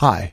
Hi,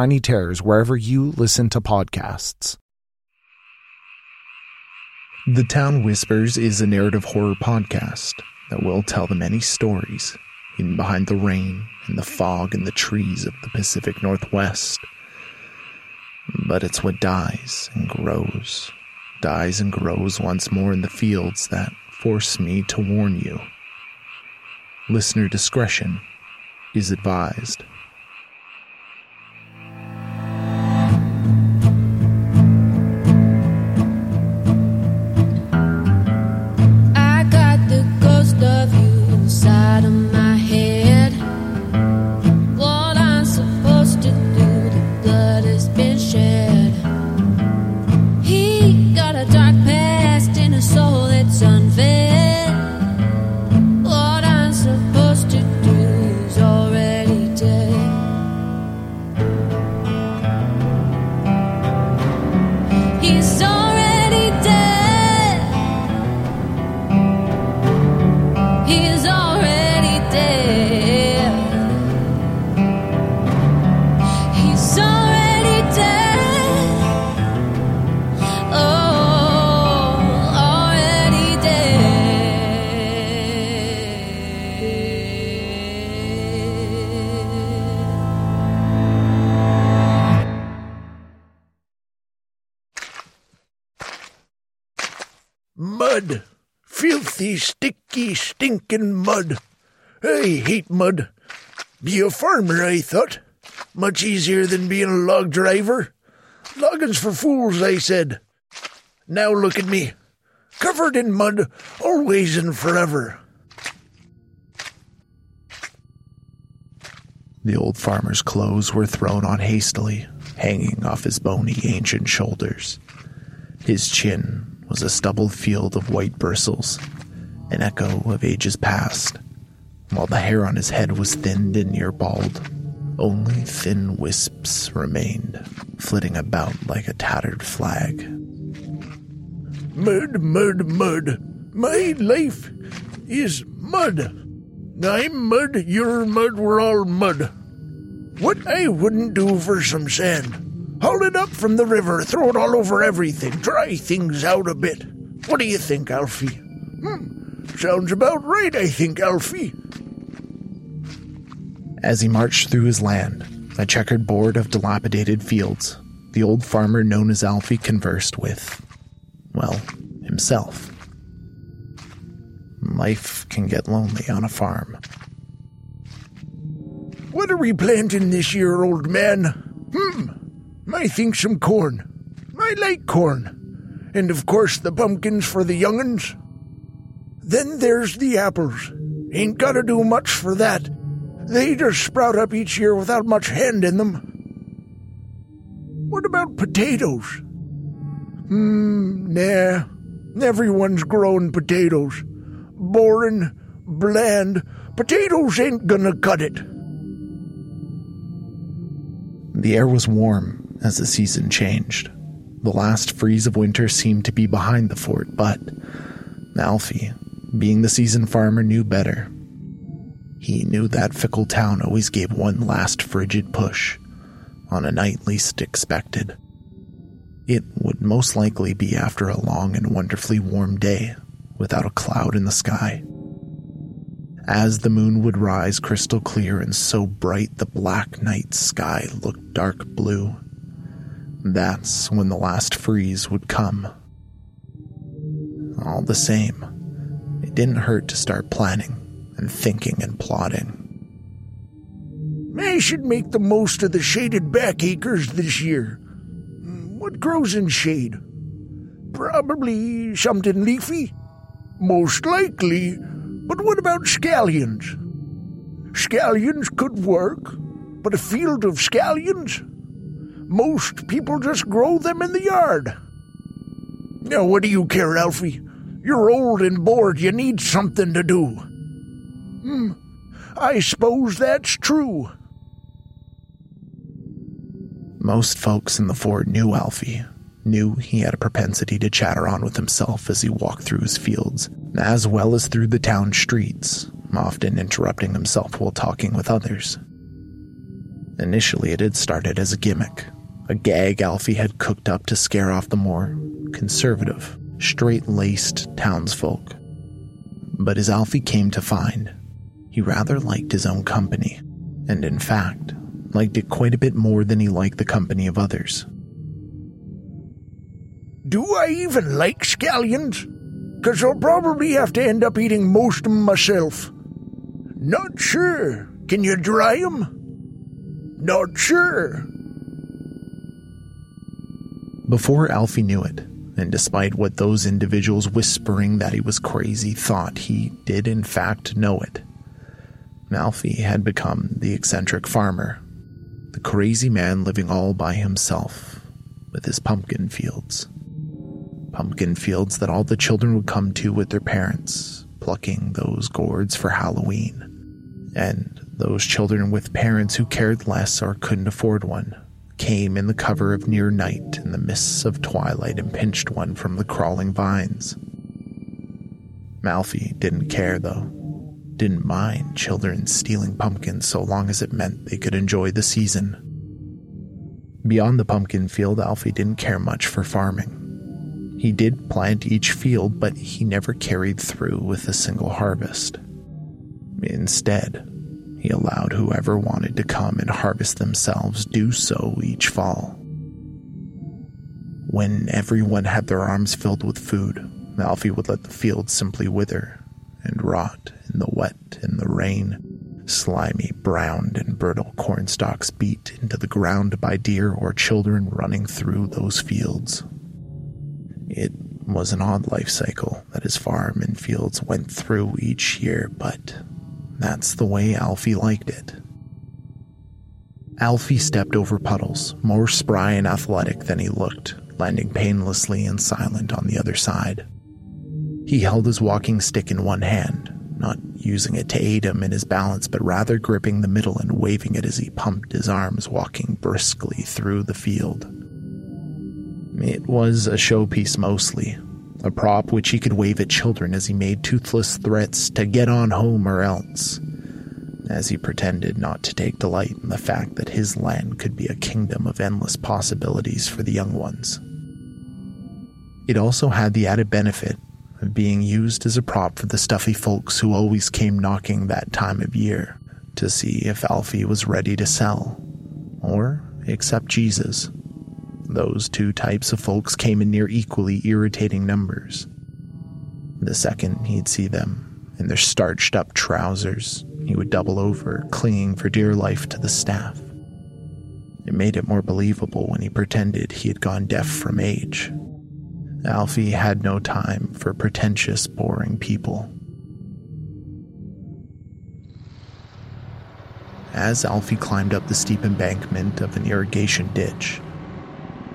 Terrors wherever you listen to podcasts. The Town Whispers is a narrative horror podcast that will tell the many stories hidden behind the rain and the fog and the trees of the Pacific Northwest. But it's what dies and grows, dies and grows once more in the fields that force me to warn you. Listener discretion is advised. Sticky, stinking mud. I hate mud. Be a farmer, I thought. Much easier than being a log driver. Logging's for fools, I said. Now look at me. Covered in mud, always and forever. The old farmer's clothes were thrown on hastily, hanging off his bony ancient shoulders. His chin was a stubbled field of white bristles, an echo of ages past, while the hair on his head was thinned and near bald. Only thin wisps remained, flitting about like a tattered flag. Mud, mud, mud. My life is mud. I'm mud, you're mud, we're all mud. What I wouldn't do for some sand. Haul it up from the river, throw it all over everything, dry things out a bit. What do you think, Alfie? Hmm, sounds about right, I think, Alfie. As he marched through his land, a checkered board of dilapidated fields, the old farmer known as Alfie conversed with, well, himself. Life can get lonely on a farm. What are we planting this year, old man? Hmm, I think some corn. I like corn. And of course the pumpkins for the young'uns. Then there's the apples. Ain't gotta do much for that. They just sprout up each year without much hand in them. What about potatoes? Hmm, nah. Everyone's growing potatoes. Boring, bland. Potatoes ain't gonna cut it. The air was warm as the season changed. The last freeze of winter seemed to be behind the fort, but Alfie, being the seasoned farmer, knew better. He knew that fickle town always gave one last frigid push on a night least expected. It would most likely be after a long and wonderfully warm day without a cloud in the sky. As the moon would rise crystal clear and so bright the black night sky looked dark blue, that's when the last freeze would come. All the same, didn't hurt to start planning and thinking and plotting. I should make the most of the shaded back acres this year. What grows in shade? Probably something leafy. Most likely. But what about scallions? Scallions could work. but a field of scallions? Most people just grow them in the yard. Now, what do you care, Alfie? You're old and bored. You need something to do. Hmm. I suppose that's true. Most folks in the fort knew Alfie, knew he had a propensity to chatter on with himself as he walked through his fields, as well as through the town streets, often interrupting himself while talking with others. Initially, it had started as a gimmick, a gag Alfie had cooked up to scare off the more conservative, straight laced townsfolk. But as Alfie came to find, he rather liked his own company, and in fact, liked it quite a bit more than he liked the company of others. Do I even like scallions? Because I'll probably have to end up eating most of them myself. Not sure. Can you dry them? Not sure. Before Alfie knew it, and despite what those individuals whispering that he was crazy thought, he did in fact know it. Alfie had become the eccentric farmer, the crazy man living all by himself with his pumpkin fields. Pumpkin fields that all the children would come to with their parents, plucking those gourds for Halloween. And those children with parents who cared less or couldn't afford one came in the cover of near night in the mists of twilight and pinched one from the crawling vines. Alfie didn't care, though. Didn't mind children stealing pumpkins so long as it meant they could enjoy the season. Beyond the pumpkin field, Alfie didn't care much for farming. He did plant each field, but he never carried through with a single harvest. Instead, he allowed whoever wanted to come and harvest themselves do so each fall. When everyone had their arms filled with food, Alfie would let the fields simply wither and rot in the wet and the rain. Slimy, browned, and brittle corn stalks beat into the ground by deer or children running through those fields. It was an odd life cycle that his farm and fields went through each year, but that's the way Alfie liked it. Alfie stepped over puddles, more spry and athletic than he looked, landing painlessly and silent on the other side. He held his walking stick in one hand, not using it to aid him in his balance, but rather gripping the middle and waving it as he pumped his arms, walking briskly through the field. It was a showpiece mostly, a prop which he could wave at children as he made toothless threats to get on home or else, as he pretended not to take delight in the fact that his land could be a kingdom of endless possibilities for the young ones. It also had the added benefit of being used as a prop for the stuffy folks who always came knocking that time of year to see if Alfie was ready to sell, or accept Jesus. Those two types of folks came in near equally irritating numbers. The second he'd see them in their starched up trousers, he would double over, clinging for dear life to the staff. It made it more believable when he pretended he had gone deaf from age. Alfie had no time for pretentious, boring people. As Alfie climbed up the steep embankment of an irrigation ditch,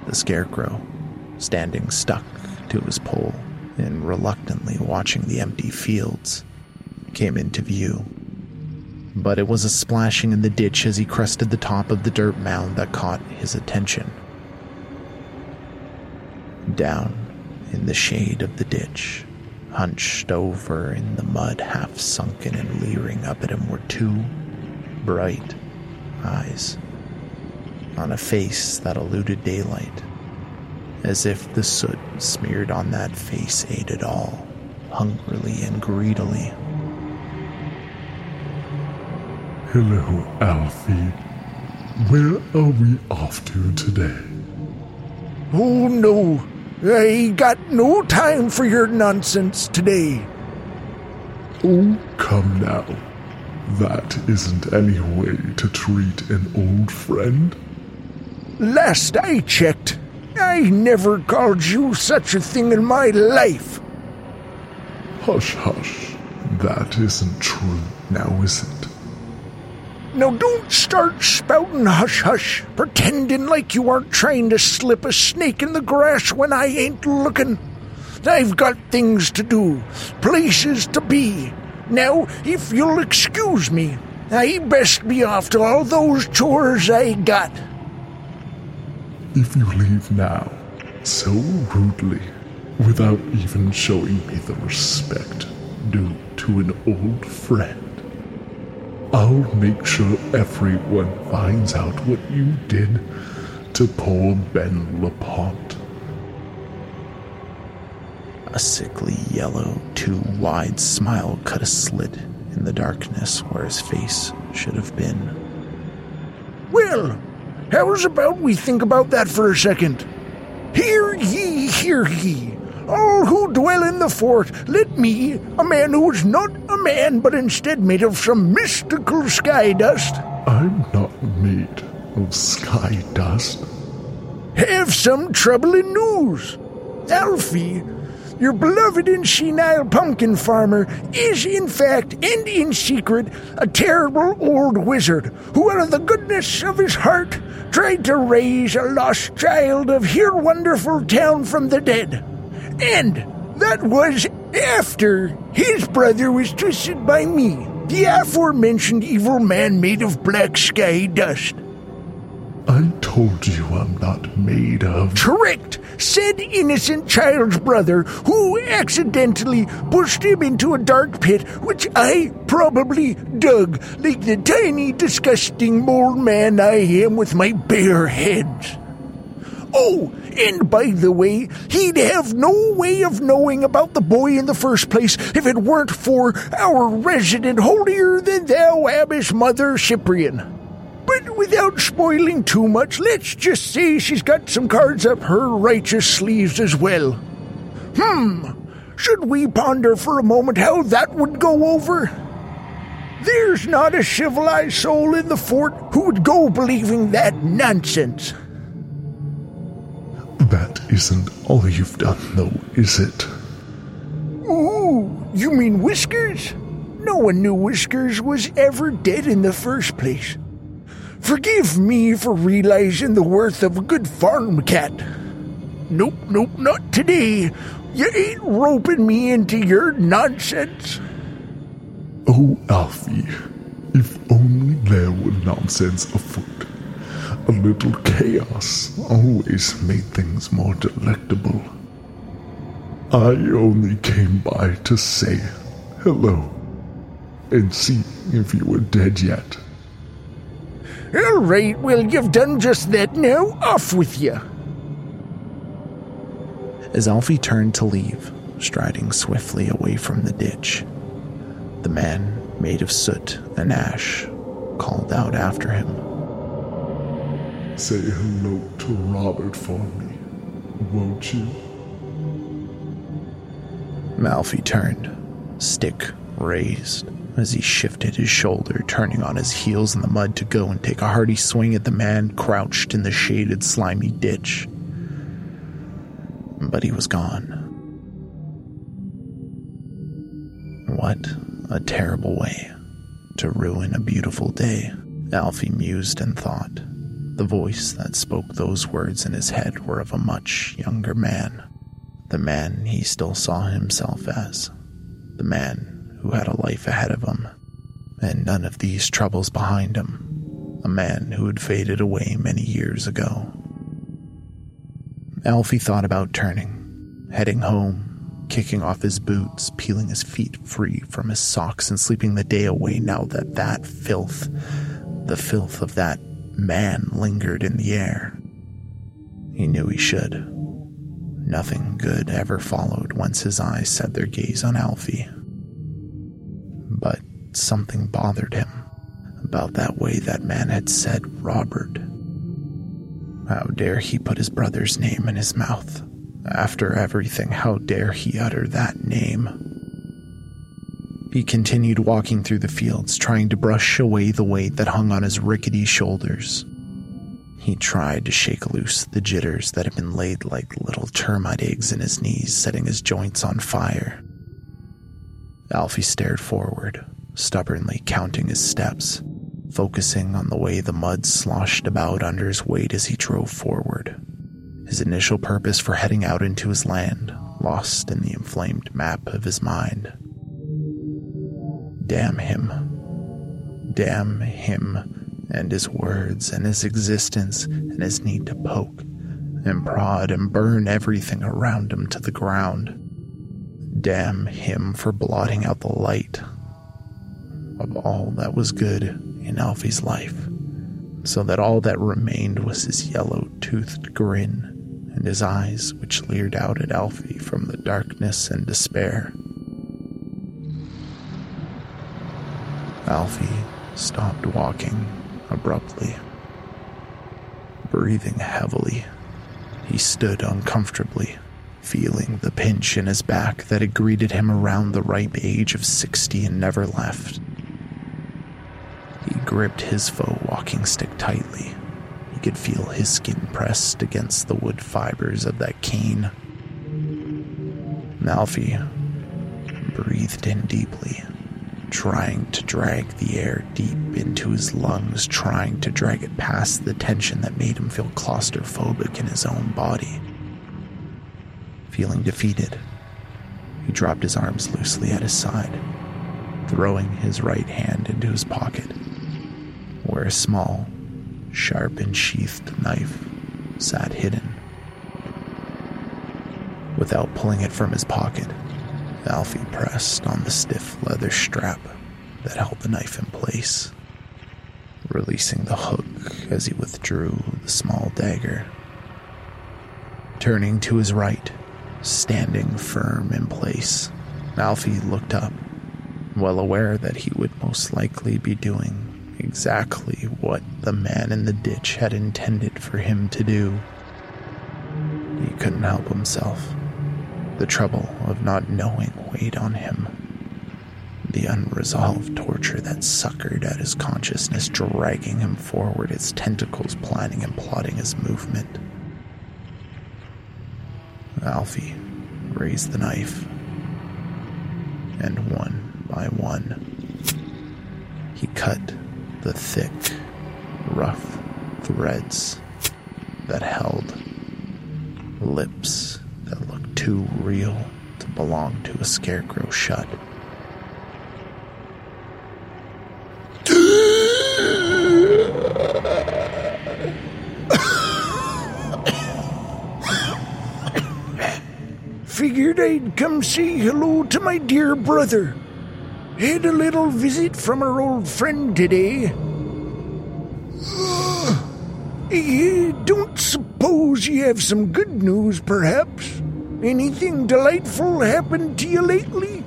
the scarecrow, standing stuck to his pole and reluctantly watching the empty fields, came into view. But it was a splashing in the ditch as he crested the top of the dirt mound that caught his attention. Down in the shade of the ditch, hunched over in the mud, half sunken and leering up at him, were two bright eyes on a face that eluded daylight, as if the soot smeared on that face ate it all, hungrily and greedily. Hello, Alfie. Where are we off to today? Oh no, I got no time for your nonsense today. Oh, come now. That isn't any way to treat an old friend. Last I checked, I never called you such a thing in my life. Hush, hush. That isn't true, now is it? Now don't start spouting hush hush, pretending like you aren't trying to slip a snake in the grass when I ain't looking. I've got things to do, places to be. Now, if you'll excuse me, I best be off to all those chores I got. If you leave now, so rudely, without even showing me the respect due to an old friend, I'll make sure everyone finds out what you did to poor Ben LaPont. A sickly yellow, too wide smile cut a slit in the darkness where his face should have been. Well, how's about we think about that for a second? Hear ye, hear ye. All who dwell in the fort, let me, a man who is not a man but instead made of some mystical sky dust, I'm not made of sky dust. have some troubling news. Alfie, your beloved and senile pumpkin farmer, is in fact and in secret a terrible old wizard who, out of the goodness of his heart, tried to raise a lost child of here wonderful town from the dead. And that was after his brother was twisted by me, the aforementioned evil man made of black sky dust. I told you I'm not made of. Tricked said innocent child's brother who accidentally pushed him into a dark pit which I probably dug like the tiny disgusting mole man I am with my bare hands. Oh, and by the way, he'd have no way of knowing about the boy in the first place if it weren't for our resident holier than thou abbess mother Cyprian. But without spoiling too much, let's just say she's got some cards up her righteous sleeves as well. Hmm, should we ponder for a moment how that would go over? There's not a civilized soul in the fort who would go believing that nonsense. That isn't all you've done, though, is it? Ooh, you mean Whiskers? No one knew Whiskers was ever dead in the first place. Forgive me for realizing the worth of a good farm cat. Nope, nope, not today. You ain't roping me into your nonsense. Oh, Alfie, if only there were nonsense afoot. A little chaos always made things more delectable. I only came by to say hello and see if you were dead yet. All right, well, you've done just that now. Off with you. As Alfie turned to leave, striding swiftly away from the ditch, the man, made of soot and ash, called out after him. Say hello to Robert for me, won't you? Alfie turned, stick raised, as he shifted his shoulder, turning on his heels in the mud to go and take a hearty swing at the man crouched in the shaded, slimy ditch. But he was gone. What a terrible way to ruin a beautiful day, Alfie mused and thought. The voice that spoke those words in his head were of a much younger man, the man he still saw himself as, the man who had a life ahead of him, and none of these troubles behind him, a man who had faded away many years ago. Alfie thought about turning, heading home, kicking off his boots, peeling his feet free from his socks, and sleeping the day away now that that filth, the filth of that man, lingered in the air. He knew he should. Nothing good ever followed once his eyes set their gaze on Alfie. Something bothered him about that way that man had said Robert. How dare he put his brother's name in his mouth? After everything, how dare he utter that name? He continued walking through the fields, trying to brush away the weight that hung on his rickety shoulders. He tried to shake loose the jitters that had been laid like little termite eggs in his knees, setting his joints on fire. Alfie stared forward, stubbornly counting his steps, focusing on the way the mud sloshed about under his weight as he drove forward. His initial purpose for heading out into his land lost in the inflamed map of his mind. Damn him. Damn him and his words and his existence and his need to poke and prod and burn everything around him to the ground. Damn him for blotting out the light of all that was good in Alfie's life, so that all that remained was his yellow toothed grin and his eyes, which leered out at Alfie from the darkness and despair. Alfie stopped walking abruptly. Breathing heavily, he stood uncomfortably, feeling the pinch in his back that had greeted him around the ripe age of 60 and never left. Gripped his faux walking stick tightly. He could feel his skin pressed against the wood fibers of that cane. Alfie breathed in deeply, trying to drag the air deep into his lungs, trying to drag it past the tension that made him feel claustrophobic in his own body. Feeling defeated, he dropped his arms loosely at his side, throwing his right hand into his pocket, where a small, sharp and sheathed knife sat hidden. Without pulling it from his pocket, Alfie pressed on the stiff leather strap that held the knife in place, releasing the hook as he withdrew the small dagger. Turning to his right, standing firm in place, Alfie looked up, well aware that he would most likely be doing exactly what the man in the ditch had intended for him to do. He couldn't help himself. The trouble of not knowing weighed on him. The unresolved torture that suckered at his consciousness, dragging him forward, its tentacles planning and plotting his movement. Alfie raised the knife, and one by one, he cut the thick, rough threads that held lips that looked too real to belong to a scarecrow shut. Figured I'd come say hello to my dear brother. Had a little visit from our old friend today. Eh, don't suppose you have some good news, perhaps? Anything delightful happened to you lately?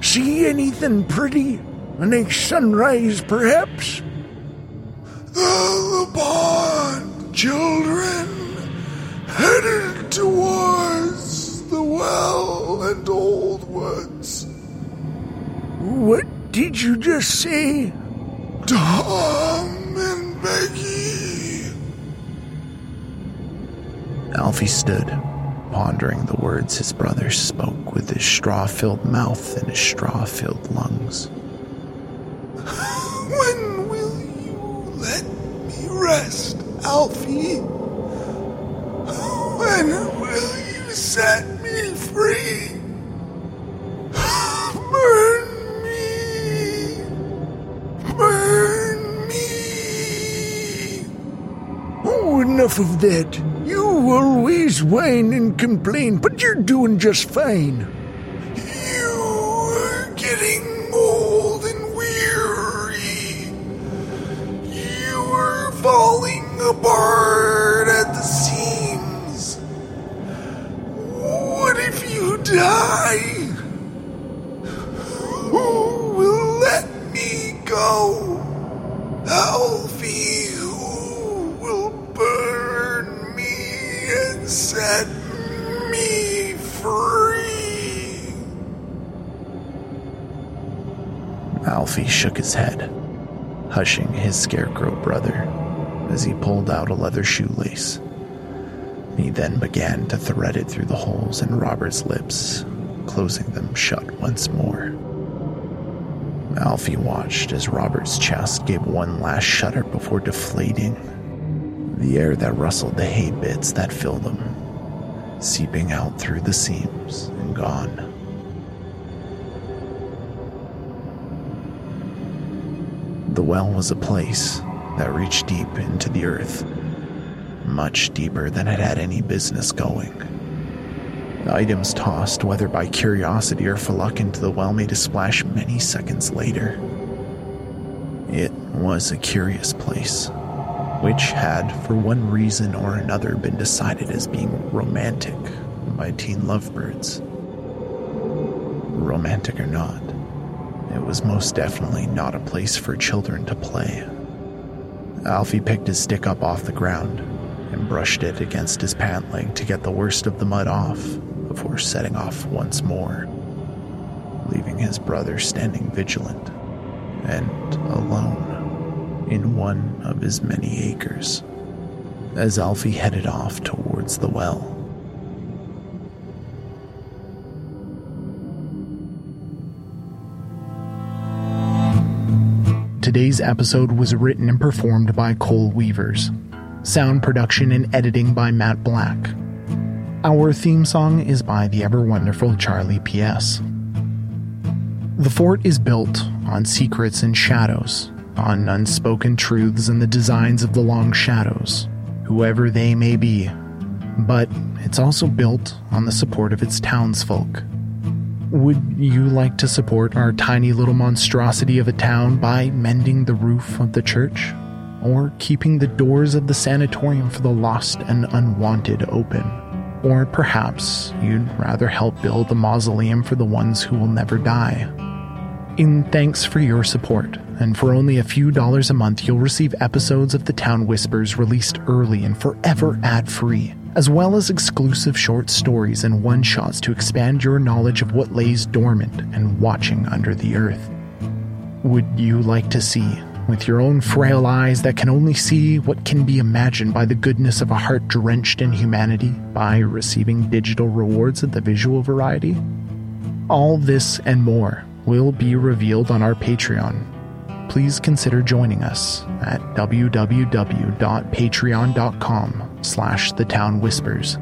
See anything pretty? A nice sunrise, perhaps? The pond, children, headed towards the well and old woods. What did you just say? Tom and Becky. Alfie stood, pondering the words his brother spoke with his straw filled mouth and his straw filled lungs. When will you let me rest, Alfie? When will you set me free? Enough of that. You always whine and complain, but you're doing just fine. Set me free? Alfie shook his head, hushing his scarecrow brother as he pulled out a leather shoelace. He then began to thread it through the holes in Robert's lips, closing them shut once more. Alfie watched as Robert's chest gave one last shudder before deflating. The air that rustled the hay bits that filled them, seeping out through the seams and gone. The well was a place that reached deep into the earth, much deeper than it had any business going. Items tossed, whether by curiosity or for luck, into the well made a splash many seconds later. It was a curious place, which had, for one reason or another, been decided as being romantic by teen lovebirds. Romantic or not, it was most definitely not a place for children to play. Alfie picked his stick up off the ground and brushed it against his pant leg to get the worst of the mud off before setting off once more, leaving his brother standing vigilant and alone in one of his many acres as Alfie headed off towards the well. Today's episode was written and performed by Cole Weavers. Sound production and editing by Matt Black. Our theme song is by the ever wonderful Charlie P.S. The fort is built on secrets and shadows, on unspoken truths and the designs of the long shadows, whoever they may be. But it's also built on the support of its townsfolk. Would you like to support our tiny little monstrosity of a town by mending the roof of the church? Or keeping the doors of the sanatorium for the lost and unwanted open? Or perhaps you'd rather help build a mausoleum for the ones who will never die? In thanks for your support, and for only a few dollars a month, you'll receive episodes of The Town Whispers released early and forever ad free, as well as exclusive short stories and one shots to expand your knowledge of what lays dormant and watching under the earth. Would you like to see, with your own frail eyes that can only see what can be imagined by the goodness of a heart drenched in humanity, by receiving digital rewards of the visual variety? All this and more will be revealed on our Patreon. Please consider joining us at www.patreon.com slash the town whispers.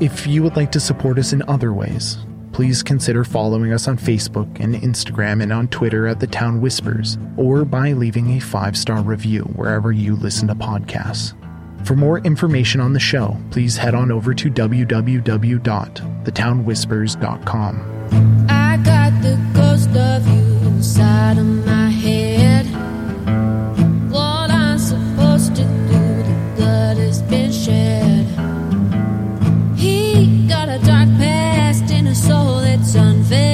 If you would like to support us in other ways, please consider following us on Facebook and Instagram and on Twitter at the town whispers, or by leaving a five-star review wherever you listen to podcasts. For more information on the show, please head on over to www.thetownwhispers.com. He got a dark past and a soul that's unfed.